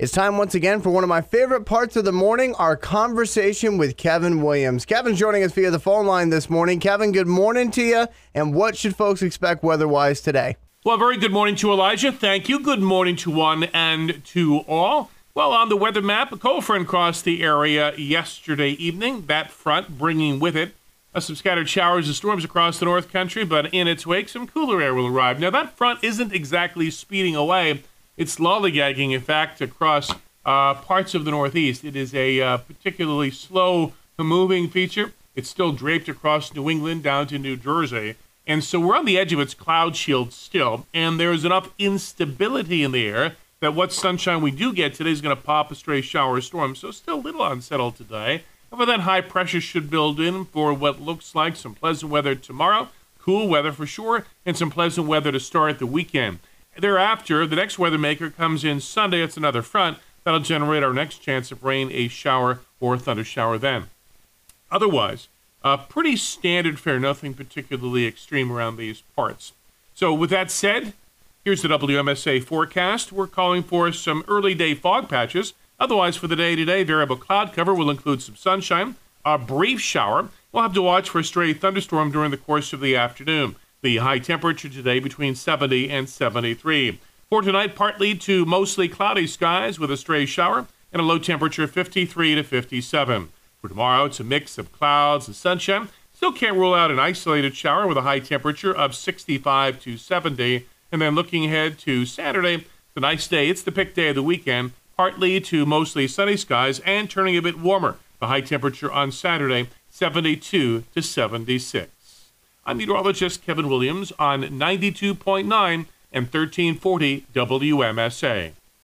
It's time once again for one of my favorite parts of the morning, our conversation with Kevin Williams. Kevin's joining us via the phone line this morning. Kevin, good morning to you. And what should folks expect weather wise today? Well, very good morning to Elijah. Thank you. Good morning to one and to all. Well, on the weather map, a cold front crossed the area yesterday evening. That front bringing with it uh, some scattered showers and storms across the North Country, but in its wake, some cooler air will arrive. Now, that front isn't exactly speeding away it's lollygagging, in fact, across uh, parts of the Northeast. It is a uh, particularly slow moving feature. It's still draped across New England down to New Jersey. And so we're on the edge of its cloud shield still. And there's enough instability in the air that what sunshine we do get today is going to pop a stray shower or storm. So still a little unsettled today. However, that high pressure should build in for what looks like some pleasant weather tomorrow, cool weather for sure, and some pleasant weather to start the weekend. Thereafter, the next weather maker comes in Sunday. It's another front that'll generate our next chance of rain, a shower or a thunder shower then. Otherwise, uh, pretty standard fare, nothing particularly extreme around these parts. So, with that said, here's the WMSA forecast. We're calling for some early day fog patches. Otherwise, for the day today, variable cloud cover will include some sunshine, a brief shower. We'll have to watch for a stray thunderstorm during the course of the afternoon. The high temperature today between 70 and 73. For tonight, partly to mostly cloudy skies with a stray shower and a low temperature 53 to 57. For tomorrow, it's a mix of clouds and sunshine. Still can't rule out an isolated shower with a high temperature of 65 to 70. And then looking ahead to Saturday, it's a nice day. It's the pick day of the weekend, partly to mostly sunny skies and turning a bit warmer. The high temperature on Saturday, 72 to 76. I'm meteorologist Kevin Williams on 92.9 and 1340 WMSA.